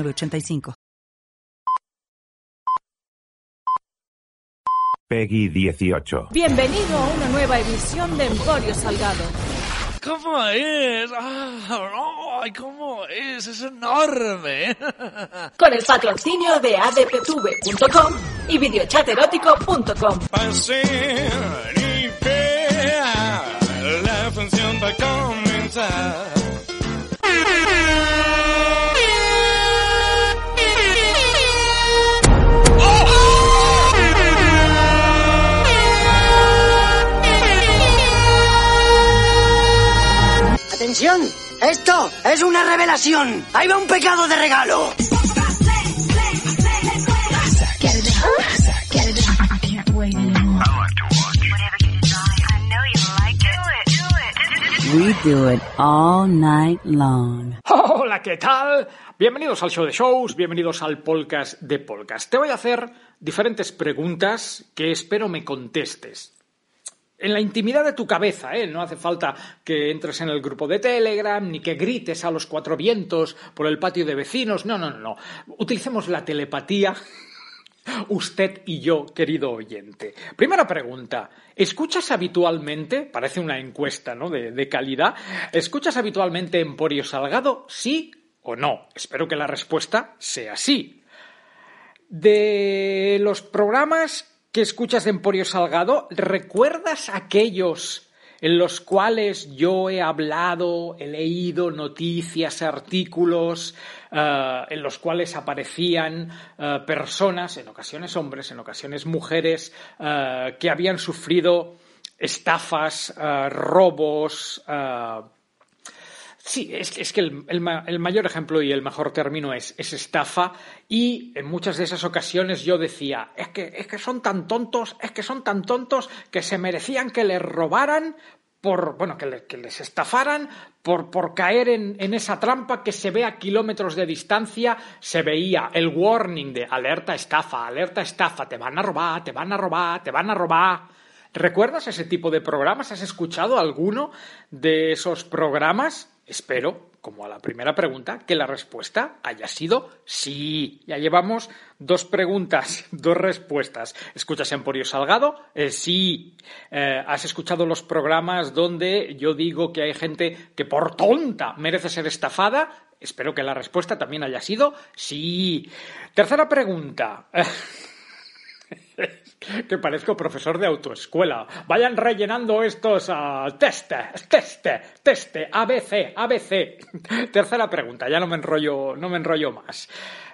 85 Peggy 18. Bienvenido a una nueva edición de Emporio Salgado. ¿Cómo es? Ah, ¡Ay, cómo es! ¡Es enorme! Con el patrocinio de adptv.com y videochaterótico.com. La función va a comenzar. ¡Atención! ¡Esto es una revelación! ¡Ahí va un pecado de regalo! We do it all night long. Hola, ¿qué tal? Bienvenidos al show de shows, bienvenidos al podcast de podcast. Te voy a hacer diferentes preguntas que espero me contestes. En la intimidad de tu cabeza, ¿eh? No hace falta que entres en el grupo de Telegram, ni que grites a los cuatro vientos por el patio de vecinos. No, no, no, no. Utilicemos la telepatía Usted y yo, querido oyente. Primera pregunta. ¿Escuchas habitualmente, parece una encuesta ¿no? de, de calidad, ¿escuchas habitualmente Emporio Salgado? ¿Sí o no? Espero que la respuesta sea sí. De los programas que escuchas de Emporio Salgado, ¿recuerdas aquellos en los cuales yo he hablado, he leído noticias, artículos, eh, en los cuales aparecían eh, personas, en ocasiones hombres, en ocasiones mujeres, eh, que habían sufrido estafas, robos, Sí, es, es que el, el ma- el mayor ejemplo y el mejor término es, es estafa y en muchas de esas ocasiones yo decía, es que, es que son tan tontos, es que son tan tontos que se merecían que les robaran por, bueno, que, que les estafaran por, por caer en, en esa trampa que se ve a kilómetros de distancia, se veía el warning de alerta estafa, alerta estafa, te van a robar, te van a robar, te van a robar. ¿Recuerdas ese tipo de programas? ¿Has escuchado alguno de esos programas? Espero, como a la primera pregunta, que la respuesta haya sido sí. Ya llevamos dos preguntas, dos respuestas. ¿Escuchas Emporio Salgado? Eh, sí. Eh, ¿Has escuchado los programas donde yo digo que hay gente que por tonta merece ser estafada? Espero que la respuesta también haya sido sí. Tercera pregunta. que parezco profesor de autoescuela. Vayan rellenando estos ah, testes, teste, teste, ABC, ABC. Tercera pregunta, ya no me enrollo, no me enrollo más.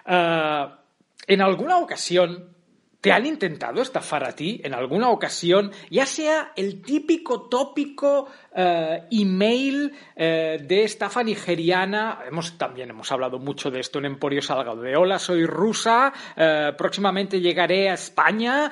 Ah, ¿En alguna ocasión te han intentado estafar a ti? ¿En alguna ocasión? Ya sea el típico tópico eh, email eh, de estafa nigeriana. Hemos, también hemos hablado mucho de esto en Emporio Salgado. De hola, soy rusa, eh, próximamente llegaré a España,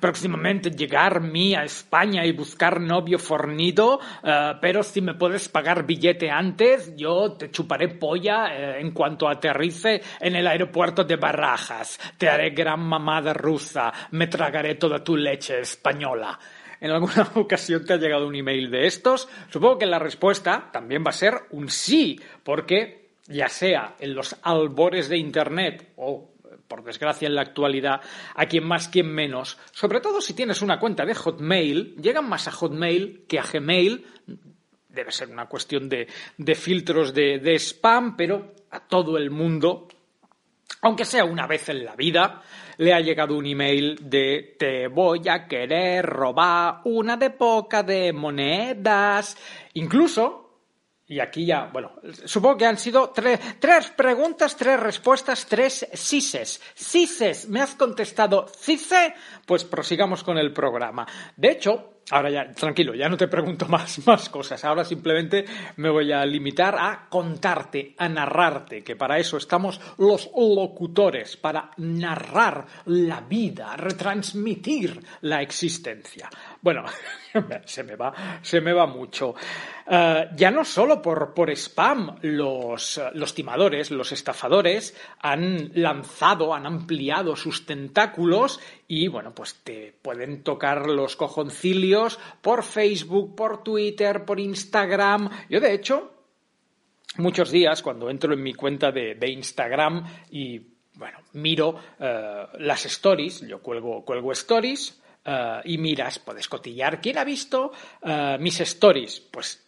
próximamente llegar mí a España y buscar novio fornido, eh, pero si me puedes pagar billete antes, yo te chuparé polla eh, en cuanto aterrice en el aeropuerto de Barajas. Te haré gran mamada rusa, me tragaré toda tu leche española. ¿En alguna ocasión te ha llegado un email de estos? Supongo que la respuesta también va a ser un sí, porque ya sea en los albores de Internet o por desgracia en la actualidad, a quien más, quien menos, sobre todo si tienes una cuenta de Hotmail, llegan más a Hotmail que a Gmail, debe ser una cuestión de, de filtros de, de spam, pero a todo el mundo, aunque sea una vez en la vida, le ha llegado un email de te voy a querer robar una de poca de monedas. Incluso, y aquí ya, bueno, supongo que han sido tres, preguntas, tres respuestas, tres sises. Sises, ¿me has contestado cise? Pues prosigamos con el programa. De hecho, ahora ya, tranquilo, ya no te pregunto más, más cosas. Ahora simplemente me voy a limitar a contarte, a narrarte, que para eso estamos los locutores, para narrar la vida, retransmitir la existencia. Bueno, se me va, se me va mucho. Eh, ya no solo por, por spam, los, los timadores, los estafadores han lanzado, han ampliado sus tentáculos y bueno, pues te pueden tocar los cojoncilios por Facebook, por Twitter, por Instagram. Yo de hecho, muchos días cuando entro en mi cuenta de, de Instagram y bueno, miro eh, las stories, yo cuelgo, cuelgo stories, Uh, y miras, puedes cotillar. ¿Quién ha visto uh, mis stories? Pues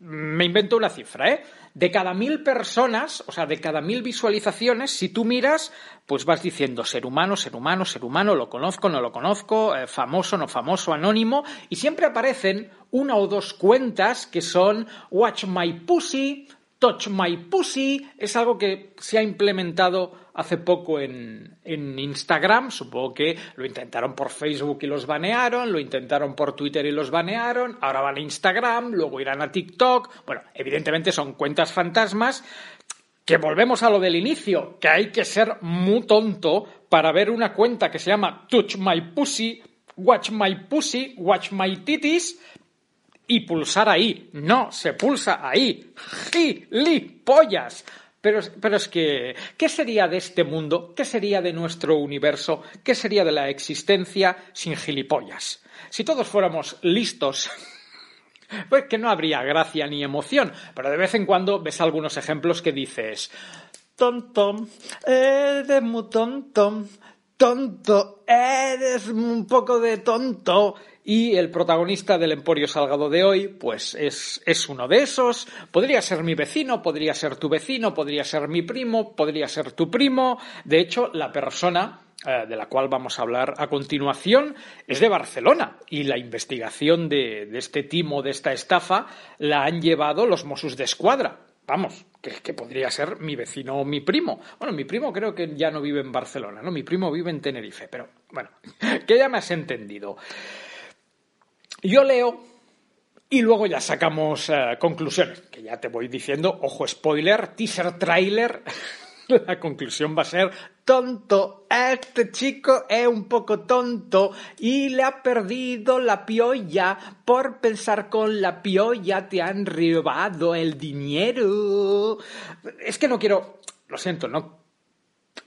me invento una cifra, ¿eh? De cada mil personas, o sea, de cada mil visualizaciones, si tú miras, pues vas diciendo ser humano, ser humano, ser humano, lo conozco, no lo conozco, eh, famoso, no famoso, anónimo, y siempre aparecen una o dos cuentas que son Watch My Pussy, Touch My Pussy, es algo que se ha implementado hace poco en, en, Instagram, supongo que lo intentaron por Facebook y los banearon, lo intentaron por Twitter y los banearon, ahora van a Instagram, luego irán a TikTok, bueno, evidentemente son cuentas fantasmas, que volvemos a lo del inicio, que hay que ser muy tonto para ver una cuenta que se llama Touch My Pussy, Watch My Pussy, Watch My Titties, y pulsar ahí. No, se pulsa ahí. ¡Gilipollas! Pero, pero es que, ¿qué sería de este mundo? ¿Qué sería de nuestro universo? ¿Qué sería de la existencia sin gilipollas? Si todos fuéramos listos, pues que no habría gracia ni emoción. Pero de vez en cuando ves algunos ejemplos que dices, tonto, eres muy tonto, tonto, eres un poco de tonto. Y el protagonista del Emporio Salgado de hoy, pues es, es, uno de esos. Podría ser mi vecino, podría ser tu vecino, podría ser mi primo, podría ser tu primo. De hecho, la persona eh, de la cual vamos a hablar a continuación es de Barcelona y la investigación de, de este timo, de esta estafa, la han llevado los Mossos de Escuadra. Vamos, que, que, podría ser mi vecino o mi primo. Bueno, mi primo creo que ya no vive en Barcelona, ¿no? Mi primo vive en Tenerife, pero bueno, que ya me has entendido. Yo leo y luego ya sacamos uh, conclusiones, que ya te voy diciendo, ojo spoiler, teaser trailer, la conclusión va a ser tonto, este chico es un poco tonto y le ha perdido la piolla por pensar con la piolla te han robado el dinero. Es que no quiero, lo siento, no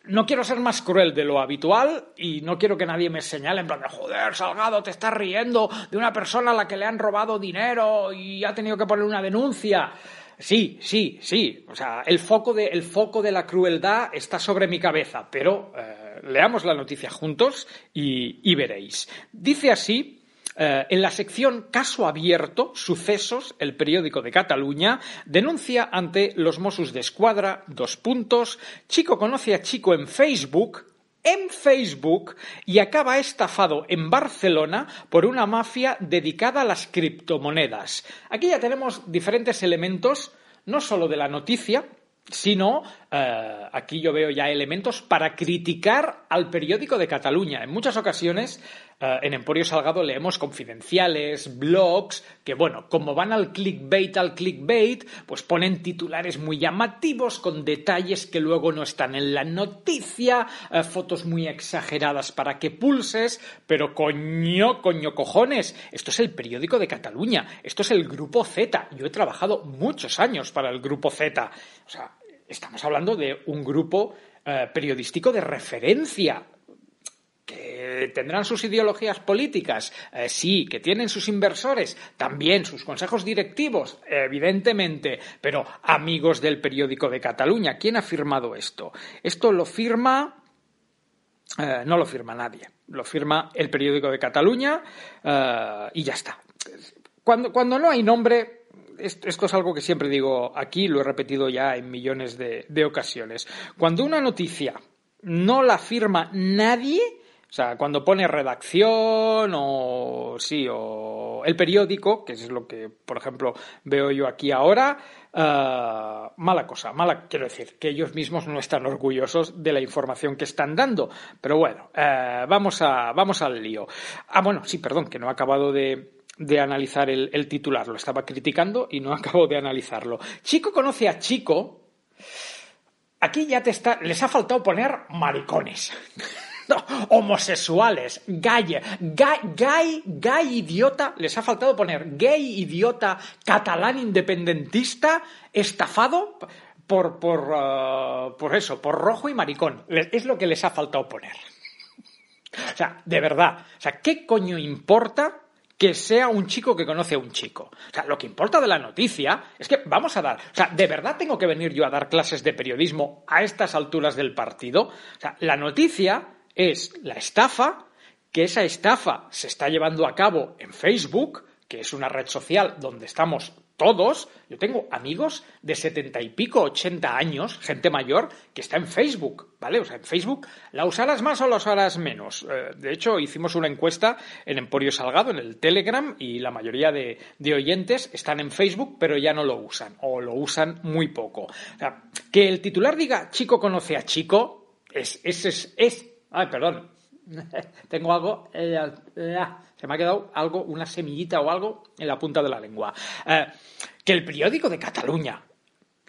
no quiero ser más cruel de lo habitual y no quiero que nadie me señale en plan de joder, Salgado, te estás riendo de una persona a la que le han robado dinero y ha tenido que poner una denuncia. Sí, sí, sí. O sea, el foco de, el foco de la crueldad está sobre mi cabeza, pero eh, leamos la noticia juntos y, y veréis. Dice así eh, en la sección Caso Abierto, Sucesos, el periódico de Cataluña, denuncia ante los Mossos de Escuadra, dos puntos, chico conoce a chico en Facebook, en Facebook y acaba estafado en Barcelona por una mafia dedicada a las criptomonedas. Aquí ya tenemos diferentes elementos, no solo de la noticia, sino eh, aquí yo veo ya elementos para criticar al periódico de Cataluña. En muchas ocasiones eh, en Emporio Salgado leemos confidenciales, blogs, que bueno, como van al clickbait, al clickbait, pues ponen titulares muy llamativos con detalles que luego no están en la noticia, eh, fotos muy exageradas para que pulses, pero coño, coño cojones, esto es el periódico de Cataluña, esto es el grupo Z. Yo he trabajado muchos años para el grupo Z. O sea, estamos hablando de un grupo eh, periodístico de referencia. Que tendrán sus ideologías políticas, eh, sí, que tienen sus inversores, también sus consejos directivos, evidentemente, pero amigos del periódico de Cataluña, ¿quién ha firmado esto? Esto lo firma, eh, no lo firma nadie, lo firma el periódico de Cataluña y ya está. Cuando, cuando no hay nombre, esto es algo que siempre digo aquí, lo he repetido ya en millones de, ocasiones. Cuando una noticia no la firma nadie, O sea, cuando pone redacción o sí, o el periódico, que es lo que, por ejemplo, veo yo aquí ahora, eh, mala cosa, mala, quiero decir, que ellos mismos no están orgullosos de la información que están dando. Pero bueno, eh, vamos, a, vamos al lío. Ah, bueno, sí, perdón, que no he acabado de, de analizar el, el titular, lo estaba criticando y no acabo de analizarlo. Chico conoce a Chico. Aquí ya te está, les ha faltado poner maricones. Homosexuales, gay, gay, gay, gay idiota, les ha faltado poner gay idiota catalán independentista estafado por, por, uh, por eso, por rojo y maricón. Es lo que les ha faltado poner. O sea, de verdad, o sea, ¿qué coño importa que sea un chico que conoce a un chico. O sea, lo que importa de la noticia es que vamos a dar, o sea, ¿de verdad tengo que venir yo a dar clases de periodismo a estas alturas del partido? O sea, la noticia es la estafa, que esa estafa se está llevando a cabo en Facebook, que es una red social donde estamos todos. Yo tengo amigos de setenta y pico, ochenta años, gente mayor, que está en Facebook, ¿vale? O sea, en Facebook, ¿la usarás más o la usarás menos? Eh, de hecho, hicimos una encuesta en Emporio Salgado, en el Telegram, y la mayoría de, de, oyentes están en Facebook, pero ya no lo usan, o lo usan muy poco. O sea, que el titular diga chico conoce a chico, es, es, es, es Ay, perdón. Tengo algo. Eh, eh, se me ha quedado algo, una semillita o algo en la punta de la lengua. Eh, que el periódico de Cataluña.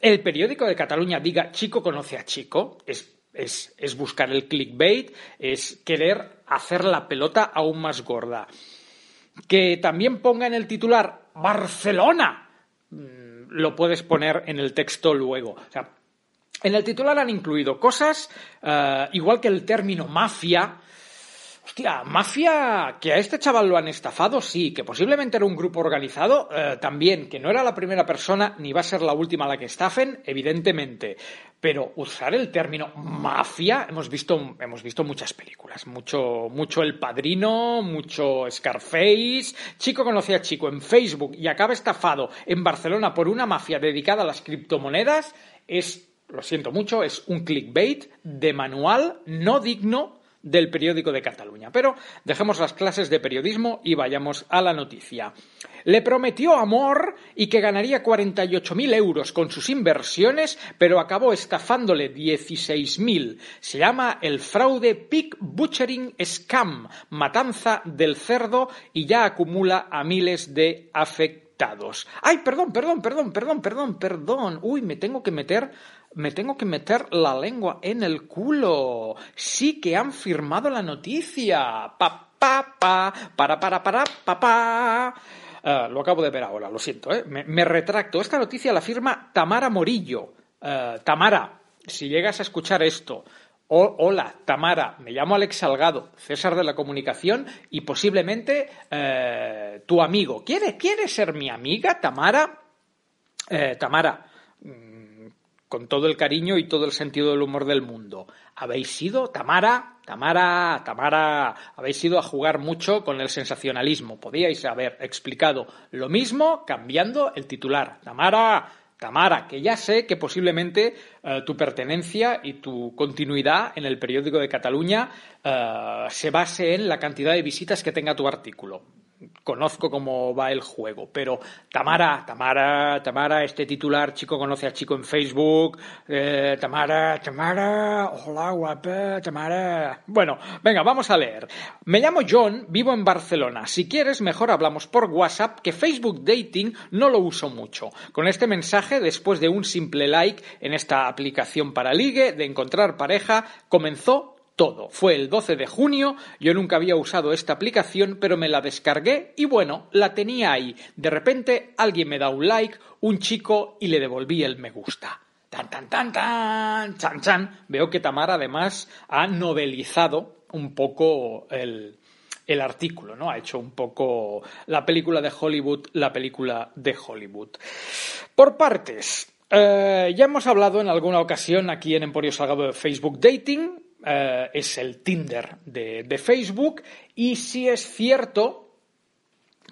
El periódico de Cataluña diga chico conoce a chico. Es, es, es buscar el clickbait. Es querer hacer la pelota aún más gorda. Que también ponga en el titular Barcelona. Mm, lo puedes poner en el texto luego. O sea, en el titular han incluido cosas, igual que el término mafia. Hostia, mafia, que a este chaval lo han estafado, sí, que posiblemente era un grupo organizado, uh, también, que no era la primera persona ni va a ser la última a la que estafen, evidentemente. Pero usar el término mafia, hemos visto, hemos visto muchas películas, mucho, mucho El Padrino, mucho Scarface, chico conocía a chico en Facebook y acaba estafado en Barcelona por una mafia dedicada a las criptomonedas, es lo siento mucho, es un clickbait de manual no digno del periódico de Cataluña. Pero dejemos las clases de periodismo y vayamos a la noticia. Le prometió amor y que ganaría 48.000 euros con sus inversiones, pero acabó estafándole 16.000. Se llama el fraude Pig Butchering Scam, matanza del cerdo, y ya acumula a miles de afectados. Ay, perdón, perdón, perdón, perdón, perdón, perdón. Uy, me tengo que meter me tengo que meter la lengua en el culo. Sí que han firmado la noticia. Pa, pa, pa, para, para, para, pa, pa. Uh, lo acabo de ver ahora, lo siento, ¿eh? me, retracto. Esta noticia la firma Tamara Morillo. Uh, Tamara, si llegas a escuchar esto, hola, Tamara, me llamo Alex Salgado, César de la Comunicación y posiblemente uh, tu amigo. ¿Quieres, ¿Quieres ser mi amiga, Tamara? Tamara, con todo el cariño y todo el sentido del humor del mundo. Habéis sido, Tamara, Tamara, Tamara, habéis ido a jugar mucho con el sensacionalismo. Podíais haber explicado lo mismo cambiando el titular. Tamara, Tamara, que ya sé que posiblemente uh, tu pertenencia y tu continuidad en el periódico de Cataluña uh, se base en la cantidad de visitas que tenga tu artículo conozco cómo va el juego, pero Tamara, Tamara, Tamara, este titular, chico conoce a chico en Facebook, eh, Tamara, Tamara, hola guapa, Tamara. Bueno, venga, vamos a leer. Me llamo John, vivo en Barcelona. Si quieres, mejor hablamos por WhatsApp, que Facebook Dating no lo uso mucho. Con este mensaje, después de un simple like en esta aplicación para ligue, de encontrar pareja, comenzó todo. Fue el 12 de junio, yo nunca había usado esta aplicación, pero me la descargué y bueno, la tenía ahí. De repente alguien me da un like, un chico y le devolví el me gusta. Tan, tan, tan, tan, chan, chan. Veo que Tamara además ha novelizado un poco el, el artículo, ¿no? Ha hecho un poco la película de Hollywood, la película de Hollywood. Por partes. Eh, ya hemos hablado en alguna ocasión aquí en Emporio Salgado de Facebook Dating, eh, es el Tinder de, Facebook y sí es cierto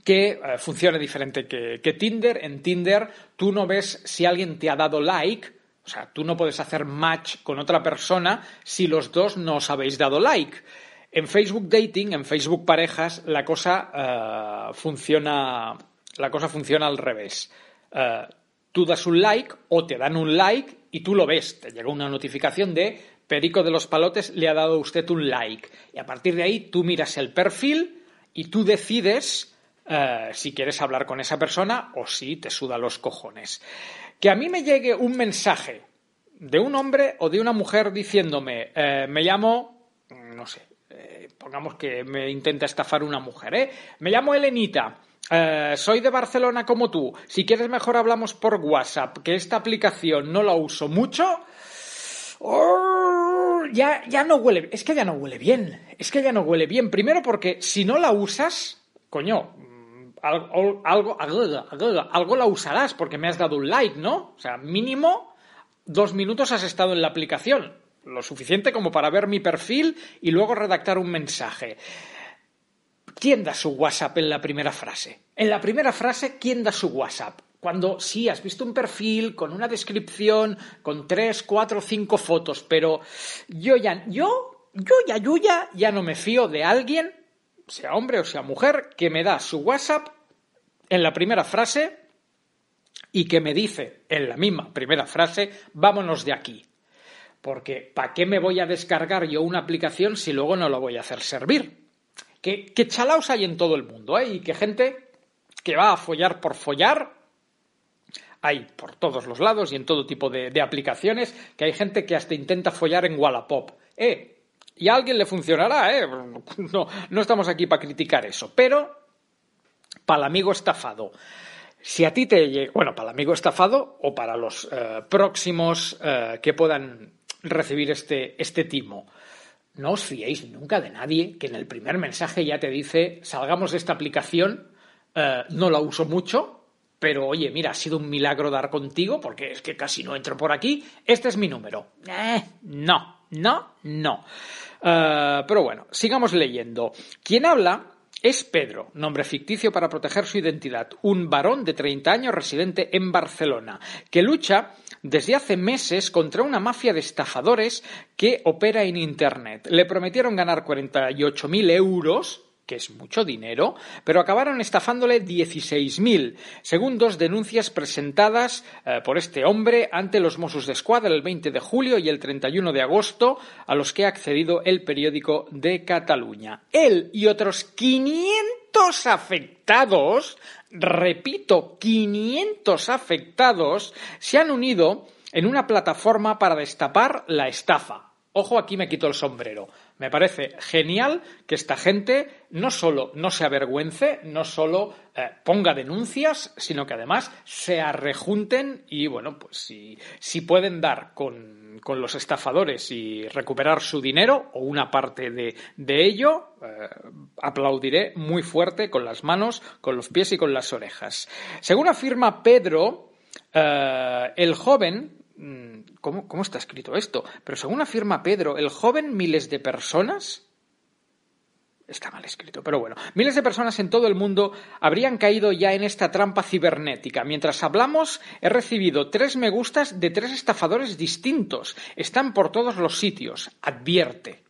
que eh, funciona diferente que, Tinder. En Tinder tú no ves si alguien te ha dado like, o sea, tú no puedes hacer match con otra persona si los dos no os habéis dado like. En Facebook Dating, en Facebook Parejas, la cosa eh, funciona. La cosa funciona al revés. Tú das un like o te dan un like y tú lo ves. Te llega una notificación de Perico de los Palotes le ha dado a usted un like. Y a partir de ahí tú miras el perfil y tú decides eh, si quieres hablar con esa persona o si te suda los cojones. Que a mí me llegue un mensaje de un hombre o de una mujer diciéndome, eh, me llamo, no sé, eh, pongamos que me intenta estafar una mujer, ¿eh? Me llamo Elenita. Soy de Barcelona como tú. Si quieres mejor hablamos por WhatsApp, que esta aplicación no la uso mucho. Oh, ya, ya no huele, es que ya no huele bien. Es que ya no huele bien. Primero porque si no la usas, coño, mm, algo, algo, algo, algo la usarás porque me has dado un like, ¿no? O sea, mínimo dos minutos has estado en la aplicación. Lo suficiente como para ver mi perfil y luego redactar un mensaje. ¿Quién da su WhatsApp en la primera frase? En la primera frase, ¿quién da su WhatsApp? Cuando sí, has visto un perfil con una descripción, con tres, cuatro, cinco fotos, pero yo ya, yo, yo ya, yo ya, ya no me fío de alguien, sea hombre o sea mujer, que me da su WhatsApp en la primera frase y que me dice en la misma primera frase, vámonos de aquí. Porque ¿para qué me voy a descargar yo una aplicación si luego no lo voy a hacer servir? Que, que chalaos hay en todo el mundo, ¿eh? Y que gente que va a follar por follar hay por todos los lados y en todo tipo de, aplicaciones, que hay gente que hasta intenta follar en Wallapop. ¿Eh? Y a alguien le funcionará, ¿eh? No, no estamos aquí para criticar eso. Pero, para el amigo estafado, si a ti te llega, bueno, para el amigo estafado o para los eh, próximos eh, que puedan recibir este, este timo, no os fiéis nunca de nadie que en el primer mensaje ya te dice salgamos de esta aplicación, eh, no la uso mucho, pero oye, mira, ha sido un milagro dar contigo porque es que casi no entro por aquí, este es mi número. Eh, no, no, no. Eh, pero bueno, sigamos leyendo. Quien habla es Pedro, nombre ficticio para proteger su identidad, un varón de 30 años residente en Barcelona, que lucha desde hace meses contra una mafia de estafadores que opera en Internet. Le prometieron ganar 48.000 euros que es mucho dinero, pero acabaron estafándole 16.000, según dos denuncias presentadas eh, por este hombre ante los Mossos de Escuadra el 20 de julio y el 31 de agosto, a los que ha accedido el periódico de Cataluña. Él y otros 500 afectados, repito, 500 afectados, se han unido en una plataforma para destapar la estafa. Ojo, aquí me quito el sombrero. Me parece genial que esta gente no solo no se avergüence, no solo eh, ponga denuncias, sino que además se arrejunten y, bueno, pues si, si pueden dar con, con, los estafadores y recuperar su dinero o una parte de, de ello, eh, aplaudiré muy fuerte con las manos, con los pies y con las orejas. Según afirma Pedro, eh, el joven ¿Cómo, ¿Cómo está escrito esto? Pero según afirma Pedro, el joven miles de personas Está mal escrito, pero bueno. Miles de personas en todo el mundo habrían caído ya en esta trampa cibernética. Mientras hablamos, he recibido tres me gustas de tres estafadores distintos. Están por todos los sitios. Advierte.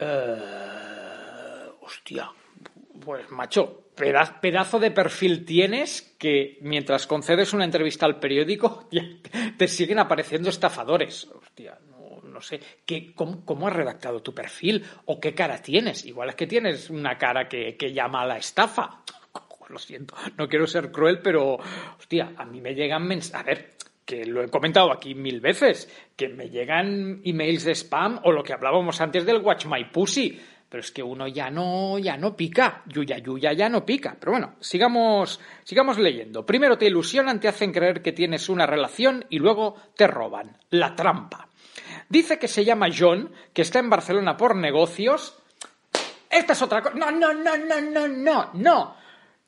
Uh, hostia. Pues, macho, pedazo de perfil tienes que mientras concedes una entrevista al periódico te siguen apareciendo estafadores. Hostia, no, sé. ¿Qué, cómo, cómo, has redactado tu perfil? ¿O qué cara tienes? Igual es que tienes una cara que, que llama a la estafa. Lo siento, no quiero ser cruel, pero, hostia, a mí me llegan mensajes. A ver, que lo he comentado aquí mil veces, que me llegan emails de spam o lo que hablábamos antes del Watch My Pussy pero es que uno ya no, ya no pica, yuya yuya ya no pica. Pero bueno, sigamos, sigamos leyendo. Primero te ilusionan, te hacen creer que tienes una relación y luego te roban. La trampa. Dice que se llama John, que está en Barcelona por negocios. Esta es otra cosa. No, no, no, no, no, no, no.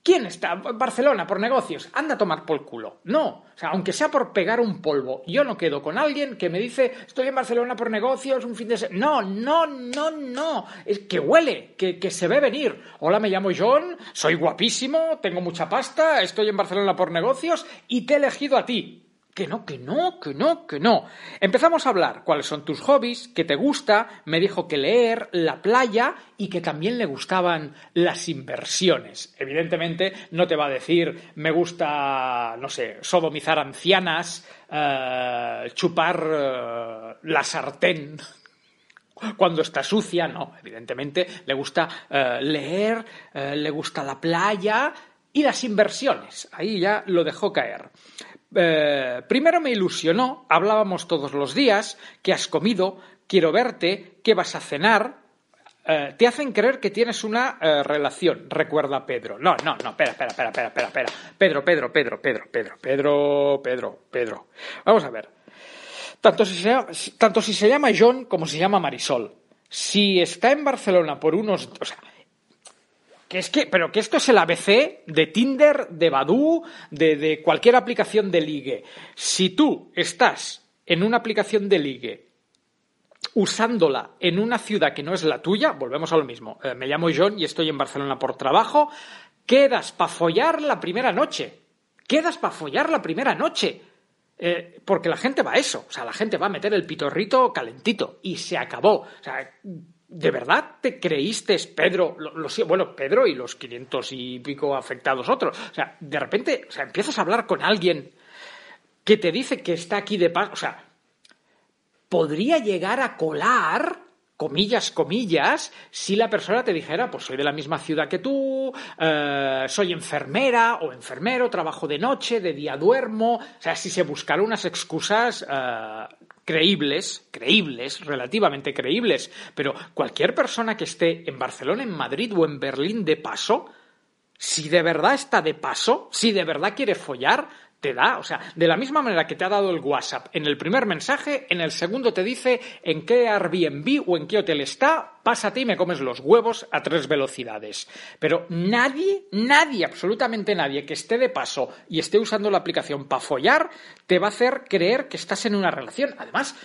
¿Quién está? Barcelona por negocios. Anda a tomar por culo. No. O sea, aunque sea por pegar un polvo. Yo no quedo con alguien que me dice, estoy en Barcelona por negocios, un fin de semana. No, no, no, no. Es que huele, que, que se ve venir. Hola, me llamo John, soy guapísimo, tengo mucha pasta, estoy en Barcelona por negocios y te he elegido a ti. Que no, que no, que no, que no. Empezamos a hablar cuáles son tus hobbies, qué te gusta, me dijo que leer, la playa y que también le gustaban las inversiones. Evidentemente no te va a decir me gusta, no sé, sodomizar ancianas, eh, chupar eh, la sartén cuando está sucia, no, evidentemente le gusta eh, leer, le gusta la playa y las inversiones. Ahí ya lo dejó caer. Eh, primero me ilusionó, hablábamos todos los días, qué has comido, quiero verte, qué vas a cenar. Eh, te hacen creer que tienes una eh, relación, recuerda Pedro. No, no, no, espera, espera, espera, espera, espera, espera. Pedro, Pedro, Pedro, Pedro, Pedro, Pedro, Pedro, Pedro. Vamos a ver. Tanto si, se tanto si se llama John como se llama Marisol. Si está en Barcelona por unos... O sea, es que, pero que esto es el ABC de Tinder, de Badoo, de, de cualquier aplicación de ligue. Si tú estás en una aplicación de ligue usándola en una ciudad que no es la tuya, volvemos a lo mismo. Eh, me llamo John y estoy en Barcelona por trabajo. Quedas para follar la primera noche. Quedas para follar la primera noche. Eh, porque la gente va a eso. O sea, la gente va a meter el pitorrito calentito. Y se acabó. O sea, ¿De verdad te creíste, Pedro? Lo, lo, bueno, Pedro y los 500 y pico afectados otros. O sea, de repente, o sea, empiezas a hablar con alguien que te dice que está aquí de paso. O sea, podría llegar a colar, comillas, comillas, si la persona te dijera, pues soy de la misma ciudad que tú, eh, soy enfermera o enfermero, trabajo de noche, de día duermo. O sea, si se buscara unas excusas eh, creíbles, creíbles, relativamente creíbles, pero cualquier persona que esté en Barcelona, en Madrid o en Berlín de paso, si de verdad está de paso, si de verdad quiere follar, te da, o sea, de la misma manera que te ha dado el WhatsApp en el primer mensaje, en el segundo te dice en qué Airbnb o en qué hotel está, pásate y me comes los huevos a tres velocidades. Pero nadie, nadie, absolutamente nadie que esté de paso y esté usando la aplicación para follar, te va a hacer creer que estás en una relación. Además,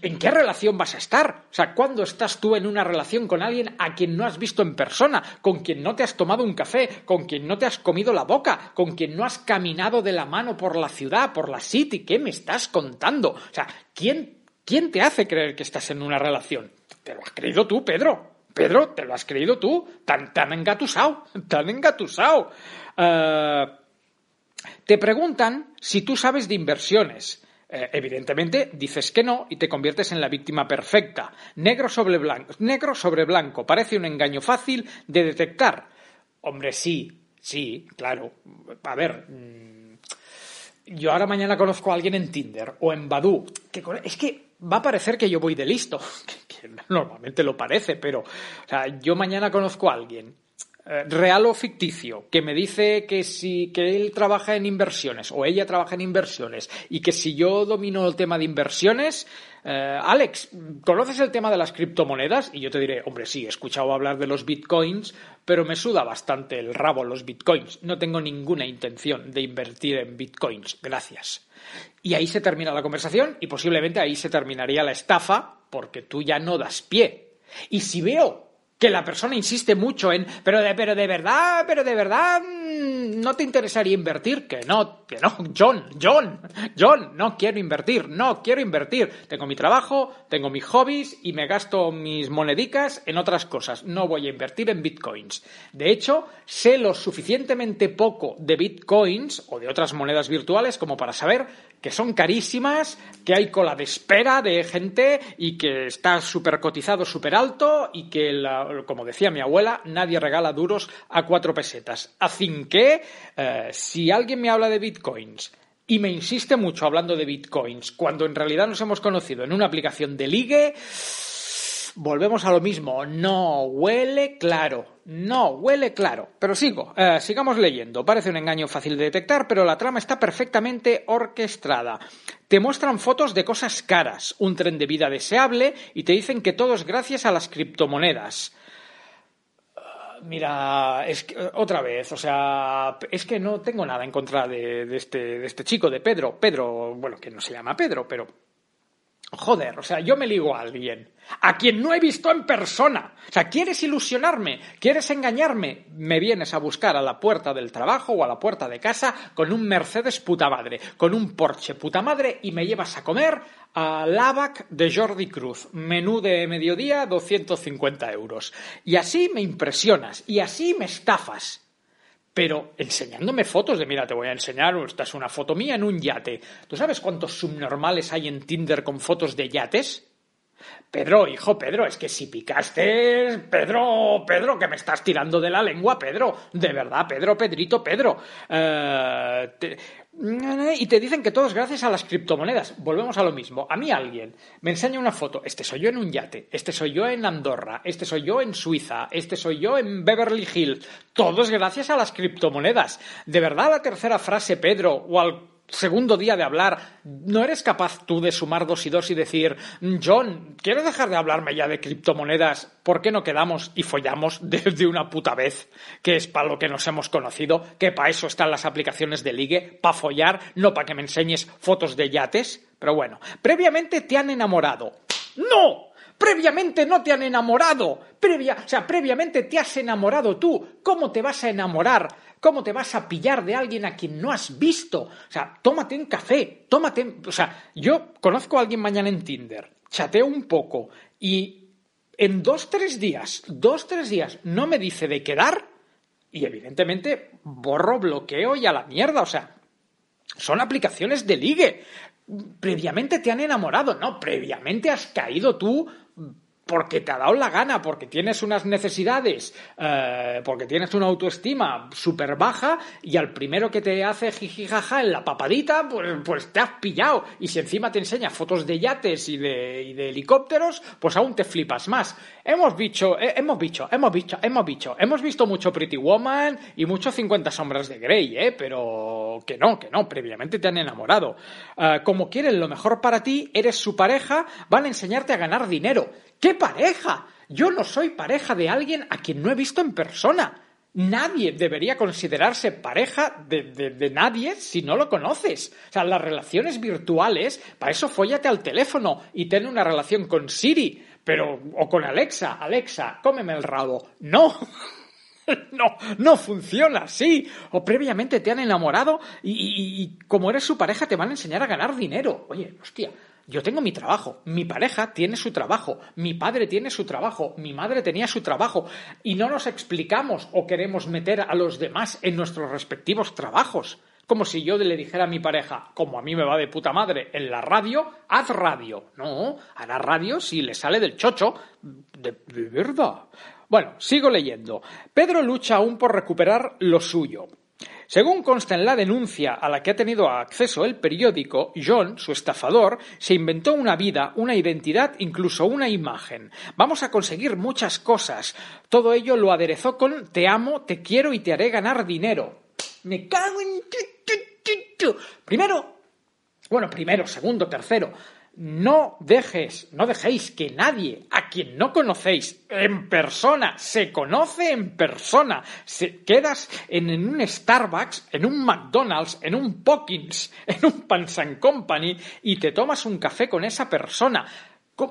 ¿En qué relación vas a estar? O sea, ¿cuándo estás tú en una relación con alguien a quien no has visto en persona, con quien no te has tomado un café, con quien no te has comido la boca, con quien no has caminado de la mano por la ciudad, por la city? ¿Qué me estás contando? O sea, ¿quién, quién te hace creer que estás en una relación? Te lo has creído tú, Pedro. Pedro, te lo has creído tú. Tan, tan engatusado, tan engatusado. Uh, te preguntan si tú sabes de inversiones. Eh, evidentemente dices que no y te conviertes en la víctima perfecta. Negro sobre blanco, negro sobre blanco. Parece un engaño fácil de detectar. Hombre, sí, sí, claro. A ver, mmm, yo ahora mañana conozco a alguien en Tinder o en Badoo. Que es que va a parecer que yo voy de listo. Que normalmente lo parece, pero o sea, yo mañana conozco a alguien real o ficticio, que me dice que si que él trabaja en inversiones o ella trabaja en inversiones y que si yo domino el tema de inversiones, eh, Alex, ¿conoces el tema de las criptomonedas? Y yo te diré, hombre, sí, he escuchado hablar de los bitcoins, pero me suda bastante el rabo los bitcoins. No tengo ninguna intención de invertir en bitcoins. Gracias. Y ahí se termina la conversación y posiblemente ahí se terminaría la estafa porque tú ya no das pie. Y si veo que la persona insiste mucho en, pero de, pero de verdad, pero de verdad, no te interesaría invertir, que no, no, John, John, John, no quiero invertir, no quiero invertir. Tengo mi trabajo, tengo mis hobbies y me gasto mis monedicas en otras cosas. No voy a invertir en bitcoins. De hecho, sé lo suficientemente poco de bitcoins o de otras monedas virtuales como para saber que son carísimas, que hay cola de espera de gente y que está súper cotizado, súper alto y que, como decía mi abuela, nadie regala duros a cuatro pesetas. Así que, eh, si alguien me habla de bitcoins y me insiste mucho hablando de bitcoins, cuando en realidad nos hemos conocido en una aplicación de ligue, volvemos a lo mismo. No huele claro. No huele claro. Pero sigo. Eh, sigamos leyendo. Parece un engaño fácil de detectar, pero la trama está perfectamente orquestada. Te muestran fotos de cosas caras, un tren de vida deseable y te dicen que todo es gracias a las criptomonedas. Mira, es que, otra vez, o sea, es que no tengo nada en contra de, de, este, de este chico, de Pedro. Pedro, bueno, que no se llama Pedro, pero Joder, o sea, yo me ligo a alguien, a quien no he visto en persona. O sea, ¿quieres ilusionarme? ¿Quieres engañarme? Me vienes a buscar a la puerta del trabajo o a la puerta de casa con un Mercedes puta madre, con un Porsche puta madre y me llevas a comer a Lavac de Jordi Cruz. Menú de mediodía, 250 euros. Y así me impresionas, y así me estafas pero enseñándome fotos de, mira, te voy a enseñar, esta es una foto mía en un yate. ¿Tú sabes cuántos subnormales hay en Tinder con fotos de yates? Pedro, hijo Pedro, es que si picaste, Pedro, Pedro, que me estás tirando de la lengua, Pedro, de verdad, Pedro, Pedrito, Pedro. Eh, y te dicen que todo es gracias a las criptomonedas. Volvemos a lo mismo. A mí alguien me enseña una foto. Este soy yo en un yate. Este soy yo en Andorra. Este soy yo en Suiza. Este soy yo en Beverly Hills. Todo es gracias a las criptomonedas. ¿De verdad la tercera frase, Pedro, o al segundo día de hablar, ¿no eres capaz tú de sumar dos y dos y decir, John, ¿quieres dejar de hablarme ya de criptomonedas? ¿Por qué no quedamos y follamos desde una puta vez? Que es para lo que nos hemos conocido, que para eso están las aplicaciones de ligue, para follar, no para que me enseñes fotos de yates. Pero bueno, previamente te han enamorado. ¡No! Previamente no te han enamorado. Previa, o sea, previamente te has enamorado tú. ¿Cómo te vas a enamorar ¿Cómo te vas a pillar de alguien a quien no has visto? O sea, tómate un café, tómate... O sea, yo conozco a alguien mañana en Tinder, chateo un poco y en dos, tres días, dos, tres días no me dice de quedar y evidentemente borro, bloqueo y a la mierda. O sea, son aplicaciones de ligue. Previamente te han enamorado, no, previamente has caído tú porque te ha dado la gana, porque tienes unas necesidades, eh, porque tienes una autoestima súper baja y al primero que te hace jijijaja en la papadita, pues, pues, te has pillado. Y si encima te enseña fotos de yates y de, helicópteros, pues aún te flipas más. Hemos visto, eh, hemos visto, hemos visto, hemos visto, hemos visto mucho Pretty Woman y mucho 50 sombras de Grey, ¿eh? Pero que no, que no, previamente te han enamorado. Eh, como quieren lo mejor para ti, eres su pareja, van a enseñarte a ganar dinero. ¿Qué pareja? Yo no soy pareja de alguien a quien no he visto en persona. Nadie debería considerarse pareja de, nadie si no lo conoces. O sea, las relaciones virtuales, para eso fóllate al teléfono y ten una relación con Siri, pero, o con Alexa. Alexa, cómeme el rabo. No. No, no funciona así. O previamente te han enamorado y, y como eres su pareja te van a enseñar a ganar dinero. Oye, hostia, yo tengo mi trabajo, mi pareja tiene su trabajo, mi padre tiene su trabajo, mi madre tenía su trabajo, y no nos explicamos o queremos meter a los demás en nuestros respectivos trabajos. Como si yo le dijera a mi pareja, como a mí me va de puta madre en la radio, haz radio. No, hará radio si le sale del chocho. De, de verdad. Bueno, sigo leyendo. Pedro lucha aún por recuperar lo suyo. Según consta en la denuncia a la que ha tenido acceso el periódico, John, su estafador, se inventó una vida, una identidad, incluso una imagen. Vamos a conseguir muchas cosas. Todo ello lo aderezó con te amo, te quiero y te haré ganar dinero. Me cago en... Primero, bueno, primero, segundo, tercero, no dejes, no dejéis que nadie a quien no conocéis en persona, se conoce en persona, se quedas en, un Starbucks, en un McDonald's, en un Pockins, en un Pans Company y te tomas un café con esa persona.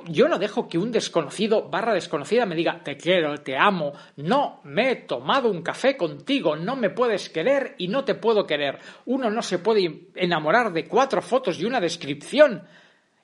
Yo no dejo que un desconocido barra desconocida me diga te quiero, te amo. No, me he tomado un café contigo, no me puedes querer y no te puedo querer. Uno no se puede enamorar de cuatro fotos y una descripción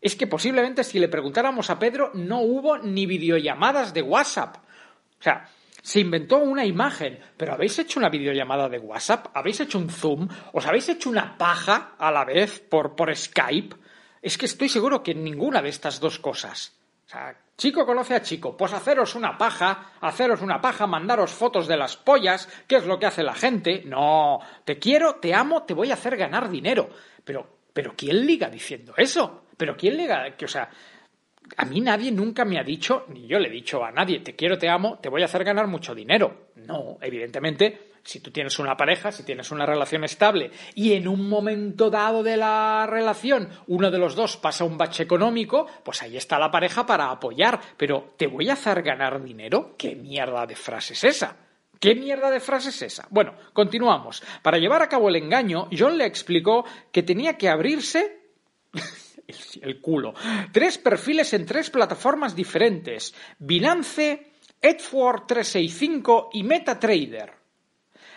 es que posiblemente si le preguntáramos a Pedro no hubo ni videollamadas de WhatsApp. O sea, se inventó una imagen, pero ¿habéis hecho una videollamada de WhatsApp? ¿Habéis hecho un Zoom? ¿Os habéis hecho una paja a la vez por, por Skype? Es que estoy seguro que ninguna de estas dos cosas. O sea, chico conoce a chico, pues haceros una paja, haceros una paja, mandaros fotos de las pollas, ¿qué es lo que hace la gente? No, te quiero, te amo, te voy a hacer ganar dinero. Pero, pero ¿quién liga diciendo eso? Pero ¿quién le que, o sea, a mí nadie nunca me ha dicho, ni yo le he dicho a nadie, te quiero, te amo, te voy a hacer ganar mucho dinero. No, evidentemente, si tú tienes una pareja, si tienes una relación estable y en un momento dado de la relación uno de los dos pasa un bache económico, pues ahí está la pareja para apoyar. Pero ¿te voy a hacer ganar dinero? ¿Qué mierda de frase es esa? ¿Qué mierda de frase es esa? Bueno, continuamos. Para llevar a cabo el engaño, John le explicó que tenía que abrirse el- culo. Tres perfiles en tres plataformas diferentes. Binance, Edward 365 y MetaTrader.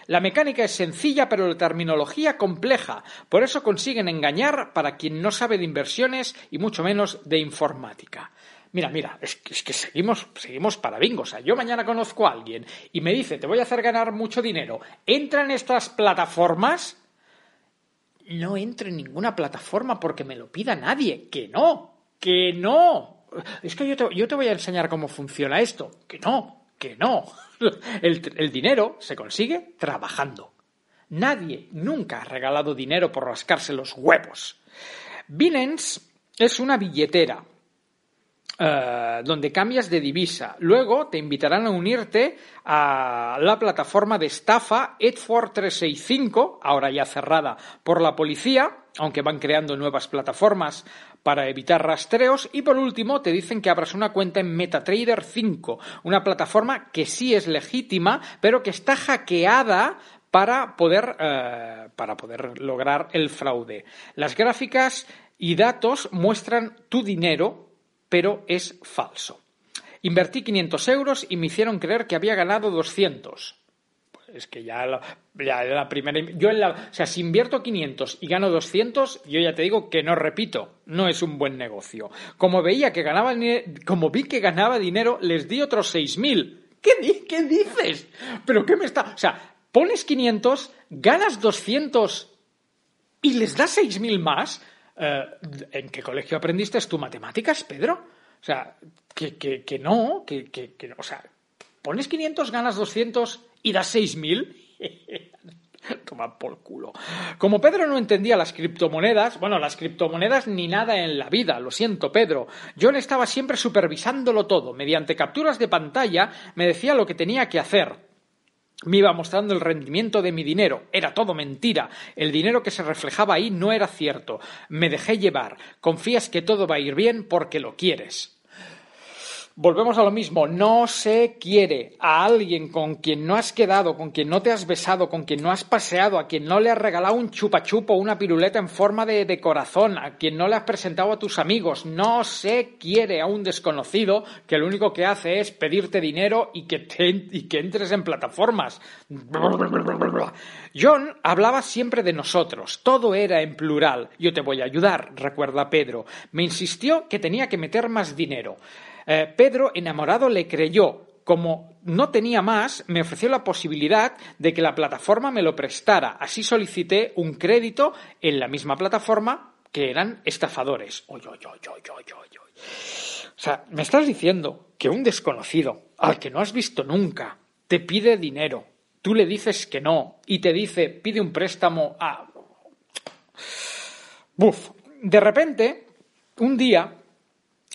La mecánica es sencilla, pero la terminología compleja. Por eso consiguen engañar para quien no sabe de inversiones y mucho menos de informática. Mira, mira, es que, es que seguimos, seguimos para bingo. O sea, yo mañana conozco a alguien y me dice, te voy a hacer ganar mucho dinero. Entra en estas plataformas. No entre en ninguna plataforma porque me lo pida nadie. Que no, que no. Es que yo te, yo te voy a enseñar cómo funciona esto. Que no, que no. El, el dinero se consigue trabajando. Nadie nunca ha regalado dinero por rascarse los huevos. Binance es una billetera eh, donde cambias de divisa. Luego te invitarán a unirte a la plataforma de estafa Edford 365, ahora ya cerrada por la policía, aunque van creando nuevas plataformas para evitar rastreos. Y por último, te dicen que abras una cuenta en MetaTrader 5, una plataforma que sí es legítima, pero que está hackeada para poder, eh, para poder lograr el fraude. Las gráficas y datos muestran tu dinero, pero es falso. Invertí 500 euros y me hicieron creer que había ganado 200. Pues es que ya la, la primera. Yo en la, o sea, si invierto 500 y gano 200, yo ya te digo que no repito, no es un buen negocio. Como veía que ganaba, como vi que ganaba dinero, les di otros 6.000. ¿Qué, ¿Qué dices? ¿Pero qué me está.? O sea, pones 500, ganas 200 y les das 6.000 más. Eh, ¿En qué colegio aprendiste tú matemáticas, Pedro? O sea, que, que, que no, que, que, que, o sea, pones 500, ganas 200 y das 6.000. Toma por culo. Como Pedro no entendía las criptomonedas, bueno, las criptomonedas ni nada en la vida, lo siento, Pedro. John estaba siempre supervisándolo todo. Mediante capturas de pantalla me decía lo que tenía que hacer. Me iba mostrando el rendimiento de mi dinero. Era todo mentira. El dinero que se reflejaba ahí no era cierto. Me dejé llevar. Confías que todo va a ir bien porque lo quieres. Volvemos a lo mismo, no se quiere a alguien con quien no has quedado, con quien no te has besado, con quien no has paseado, a quien no le has regalado un chupachupo una piruleta en forma de, de, corazón, a quien no le has presentado a tus amigos. No se quiere a un desconocido que lo único que hace es pedirte dinero y que, te, y que entres en plataformas. John hablaba siempre de nosotros, todo era en plural. Yo te voy a ayudar, recuerda Pedro. Me insistió que tenía que meter más dinero. Eh, Pedro, enamorado, le creyó. Como no tenía más, me ofreció la posibilidad de que la plataforma me lo prestara. Así solicité un crédito en la misma plataforma que eran estafadores. Oy, oy, oy. O sea, me estás diciendo que un desconocido, al que no has visto nunca, te pide dinero, tú le dices que no y te dice pide un préstamo a... Buf. De repente, un día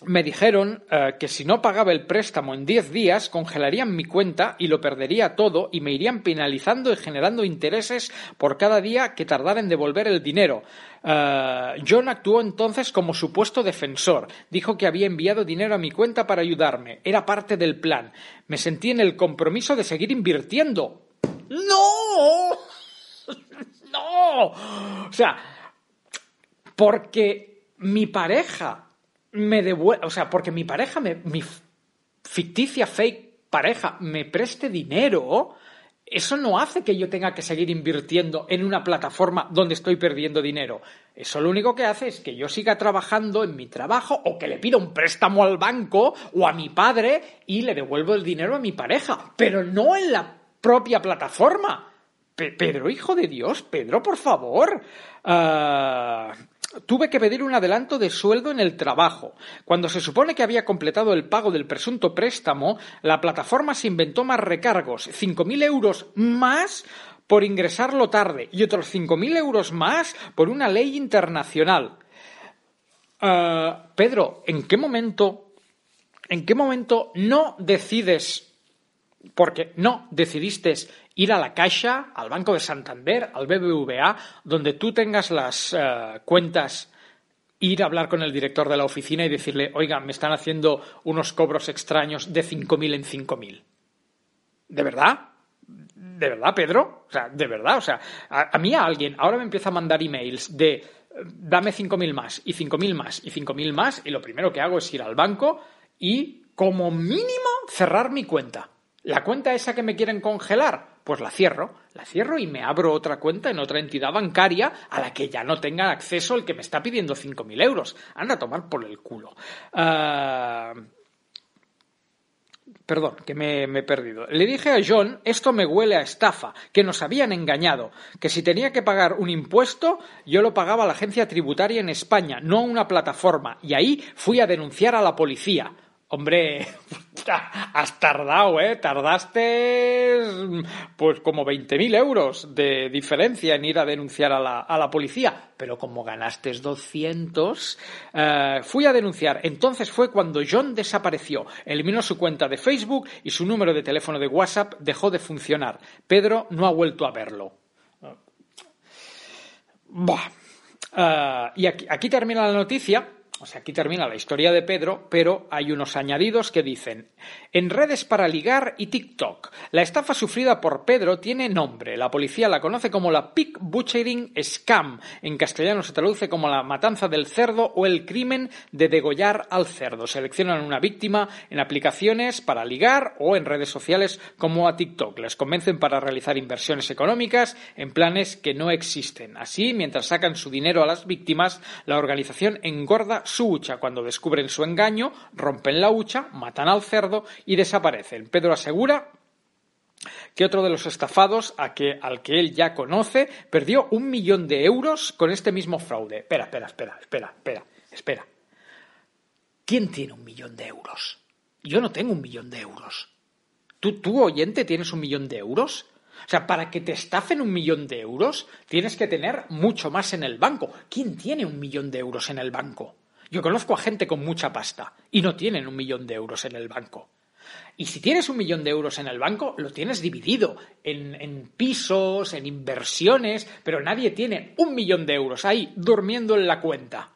me dijeron eh, que si no pagaba el préstamo en 10 días, congelarían mi cuenta y lo perdería todo y me irían penalizando y generando intereses por cada día que tardara en devolver el dinero. Uh, John actuó entonces como supuesto defensor. Dijo que había enviado dinero a mi cuenta para ayudarme. Era parte del plan. Me sentí en el compromiso de seguir invirtiendo. ¡No! ¡No! O sea, porque mi pareja me devuelve, o sea, porque mi pareja, me, mi ficticia fake pareja me preste dinero, eso no hace que yo tenga que seguir invirtiendo en una plataforma donde estoy perdiendo dinero. Eso lo único que hace es que yo siga trabajando en mi trabajo o que le pida un préstamo al banco o a mi padre y le devuelvo el dinero a mi pareja, pero no en la propia plataforma. Pe Pedro, hijo de Dios, Pedro, por favor. Uh tuve que pedir un adelanto de sueldo en el trabajo. Cuando se supone que había completado el pago del presunto préstamo, la plataforma se inventó más recargos, 5.000 euros más por ingresarlo tarde y otros 5.000 euros más por una ley internacional. Uh, Pedro, ¿en qué momento, en qué momento no decides porque no decidiste ir a la Caixa, al Banco de Santander, al BBVA, donde tú tengas las uh, cuentas, ir a hablar con el director de la oficina y decirle, oiga, me están haciendo unos cobros extraños de 5.000 en 5.000. ¿De verdad? ¿De verdad, Pedro? O sea, de verdad, o sea, a, a mí a alguien ahora me empieza a mandar emails de dame 5.000 más y 5.000 más y 5.000 más y lo primero que hago es ir al banco y como mínimo cerrar mi cuenta. La cuenta esa que me quieren congelar, pues la cierro, la cierro y me abro otra cuenta en otra entidad bancaria a la que ya no tenga acceso el que me está pidiendo 5.000 euros. Anda a tomar por el culo. Ah, Perdón, que me, he perdido. Le dije a John, esto me huele a estafa, que nos habían engañado, que si tenía que pagar un impuesto, yo lo pagaba a la agencia tributaria en España, no a una plataforma, y ahí fui a denunciar a la policía. Hombre, has tardado, ¿eh? Tardaste pues como 20.000 euros de diferencia en ir a denunciar a la, a la policía. Pero como ganaste 200, eh, fui a denunciar. Entonces fue cuando John desapareció. Eliminó su cuenta de Facebook y su número de teléfono de WhatsApp dejó de funcionar. Pedro no ha vuelto a verlo. Bah. Uh, y aquí, aquí termina la noticia o sea, aquí termina la historia de Pedro, pero hay unos añadidos que dicen en redes para ligar y TikTok. La estafa sufrida por Pedro tiene nombre. La policía la conoce como la Pig Butchering Scam. En castellano se traduce como la matanza del cerdo o el crimen de degollar al cerdo. Seleccionan una víctima en aplicaciones para ligar o en redes sociales como a TikTok. Les convencen para realizar inversiones económicas en planes que no existen. Así, mientras sacan su dinero a las víctimas, la organización engorda su hucha. Cuando descubren su engaño, rompen la hucha, matan al cerdo y desaparecen. Pedro asegura que otro de los estafados a que, al que él ya conoce perdió un millón de euros con este mismo fraude. Espera, espera, espera, espera, espera, espera. ¿Quién tiene un millón de euros? Yo no tengo un millón de euros. ¿Tú, tú, oyente, tienes un millón de euros? O sea, para que te estafen un millón de euros, tienes que tener mucho más en el banco. ¿Quién tiene un millón de euros en el banco? Yo conozco a gente con mucha pasta y no tienen un millón de euros en el banco. Y si tienes un millón de euros en el banco, lo tienes dividido en, en, pisos, en inversiones, pero nadie tiene un millón de euros ahí durmiendo en la cuenta.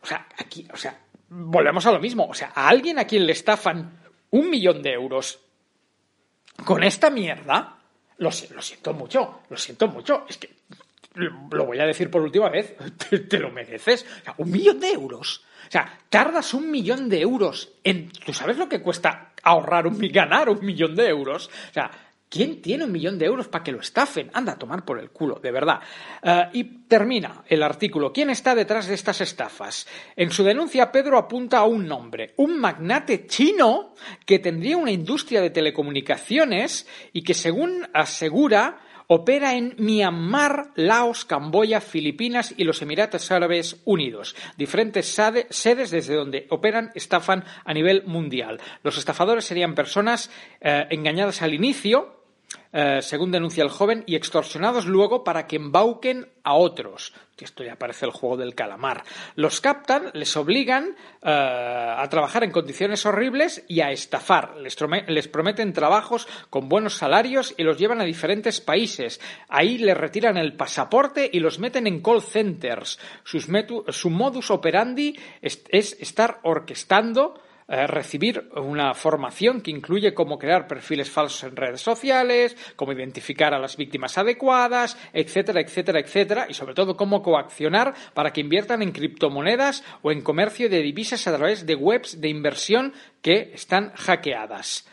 O sea, aquí, o sea, volvemos a lo mismo. O sea, a alguien a quien le estafan un millón de euros con esta mierda, lo, lo siento mucho, lo siento mucho. Es que lo voy a decir por última vez, te, lo mereces. O sea, un millón de euros. O sea, tardas un millón de euros en... ¿Tú sabes lo que cuesta ahorrar un ganar un millón de euros? O sea, ¿Quién tiene un millón de euros para que lo estafen? Anda a tomar por el culo, de verdad. Uh, y termina el artículo. ¿Quién está detrás de estas estafas? En su denuncia, Pedro apunta a un nombre, un magnate chino que tendría una industria de telecomunicaciones y que, según asegura, Opera en Myanmar, Laos, Camboya, Filipinas y los Emiratos Árabes Unidos. Diferentes sedes desde donde operan estafan a nivel mundial. Los estafadores serían personas eh, engañadas al inicio, eh, según denuncia el joven, y extorsionados luego para que embauquen a otros. Esto ya parece el juego del calamar. Los captan, les obligan eh, a trabajar en condiciones horribles y a estafar. Les, les, prometen trabajos con buenos salarios y los llevan a diferentes países. Ahí les retiran el pasaporte y los meten en call centers. Sus su modus operandi es, es estar orquestando eh, recibir una formación que incluye cómo crear perfiles falsos en redes sociales, cómo identificar a las víctimas adecuadas, etcétera, etcétera, etcétera, y sobre todo cómo coaccionar para que inviertan en criptomonedas o en comercio de divisas a través de webs de inversión que están hackeadas.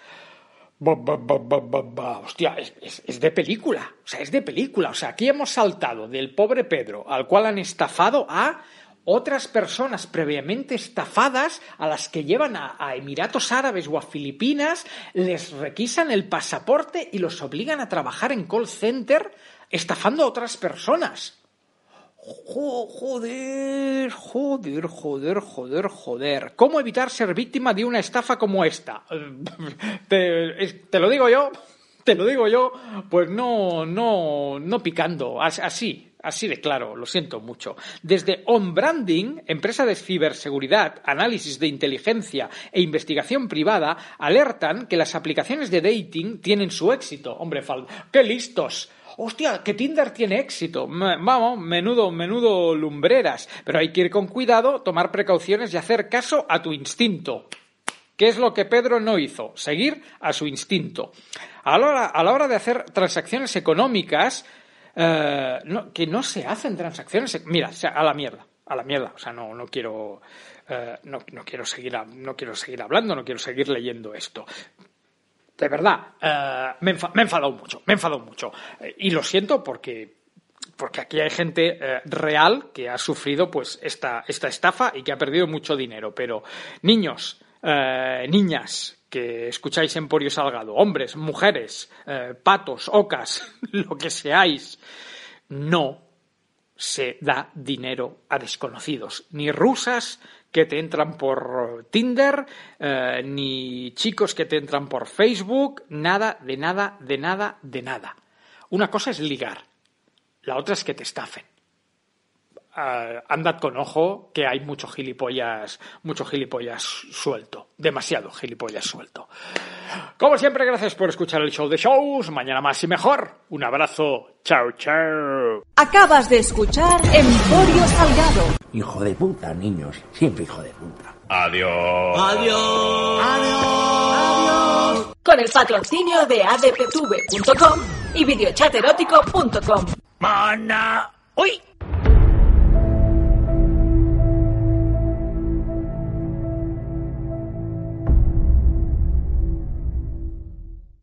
Hostia, es, es, es, de película. O sea, es de película. O sea, aquí hemos saltado del pobre Pedro, al cual han estafado, a otras personas previamente estafadas a las que llevan a, Emiratos Árabes o a Filipinas, les requisan el pasaporte y los obligan a trabajar en call center estafando a otras personas. Joder, joder, joder, joder, joder. ¿Cómo evitar ser víctima de una estafa como esta? Te, te lo digo yo, te lo digo yo, pues no, no, no picando, así, Así de claro, lo siento mucho. Desde On Branding, empresa de ciberseguridad, análisis de inteligencia e investigación privada, alertan que las aplicaciones de dating tienen su éxito. Hombre, ¡qué listos! hostia, que Tinder tiene éxito. Vamos, menudo, menudo lumbreras. Pero hay que ir con cuidado, tomar precauciones y hacer caso a tu instinto. ¿Qué es lo que Pedro no hizo? Seguir a su instinto. A la hora de hacer transacciones económicas, eh, no, que no se hacen transacciones. Mira, a la mierda, a la mierda. O sea, no, no quiero, eh, no, no quiero seguir, no quiero seguir hablando, no quiero seguir leyendo esto. De verdad, eh, me, enfa- me he enfadado mucho, me he enfadado mucho. Y lo siento porque porque aquí hay gente eh, real que ha sufrido pues esta, esta estafa y que ha perdido mucho dinero. Pero niños, eh, niñas que escucháis Emporio Salgado, hombres, mujeres, eh, patos, ocas, lo que seáis, no se da dinero a desconocidos, ni rusas que te entran por Tinder, eh, ni chicos que te entran por Facebook, nada, de nada, de nada, de nada. Una cosa es ligar, la otra es que te estafen. Ah, andad con ojo que hay mucho gilipollas, mucho gilipollas suelto, demasiado gilipollas suelto. Como siempre, gracias por escuchar el show de shows. Mañana más y mejor. Un abrazo. Chao, chao. Acabas de escuchar Emporio Salgado. Hijo de puta, niños. Siempre hijo de puta. Con el patrocinio de adptv.com y videochaterótico.com. Mana. ¡Uy!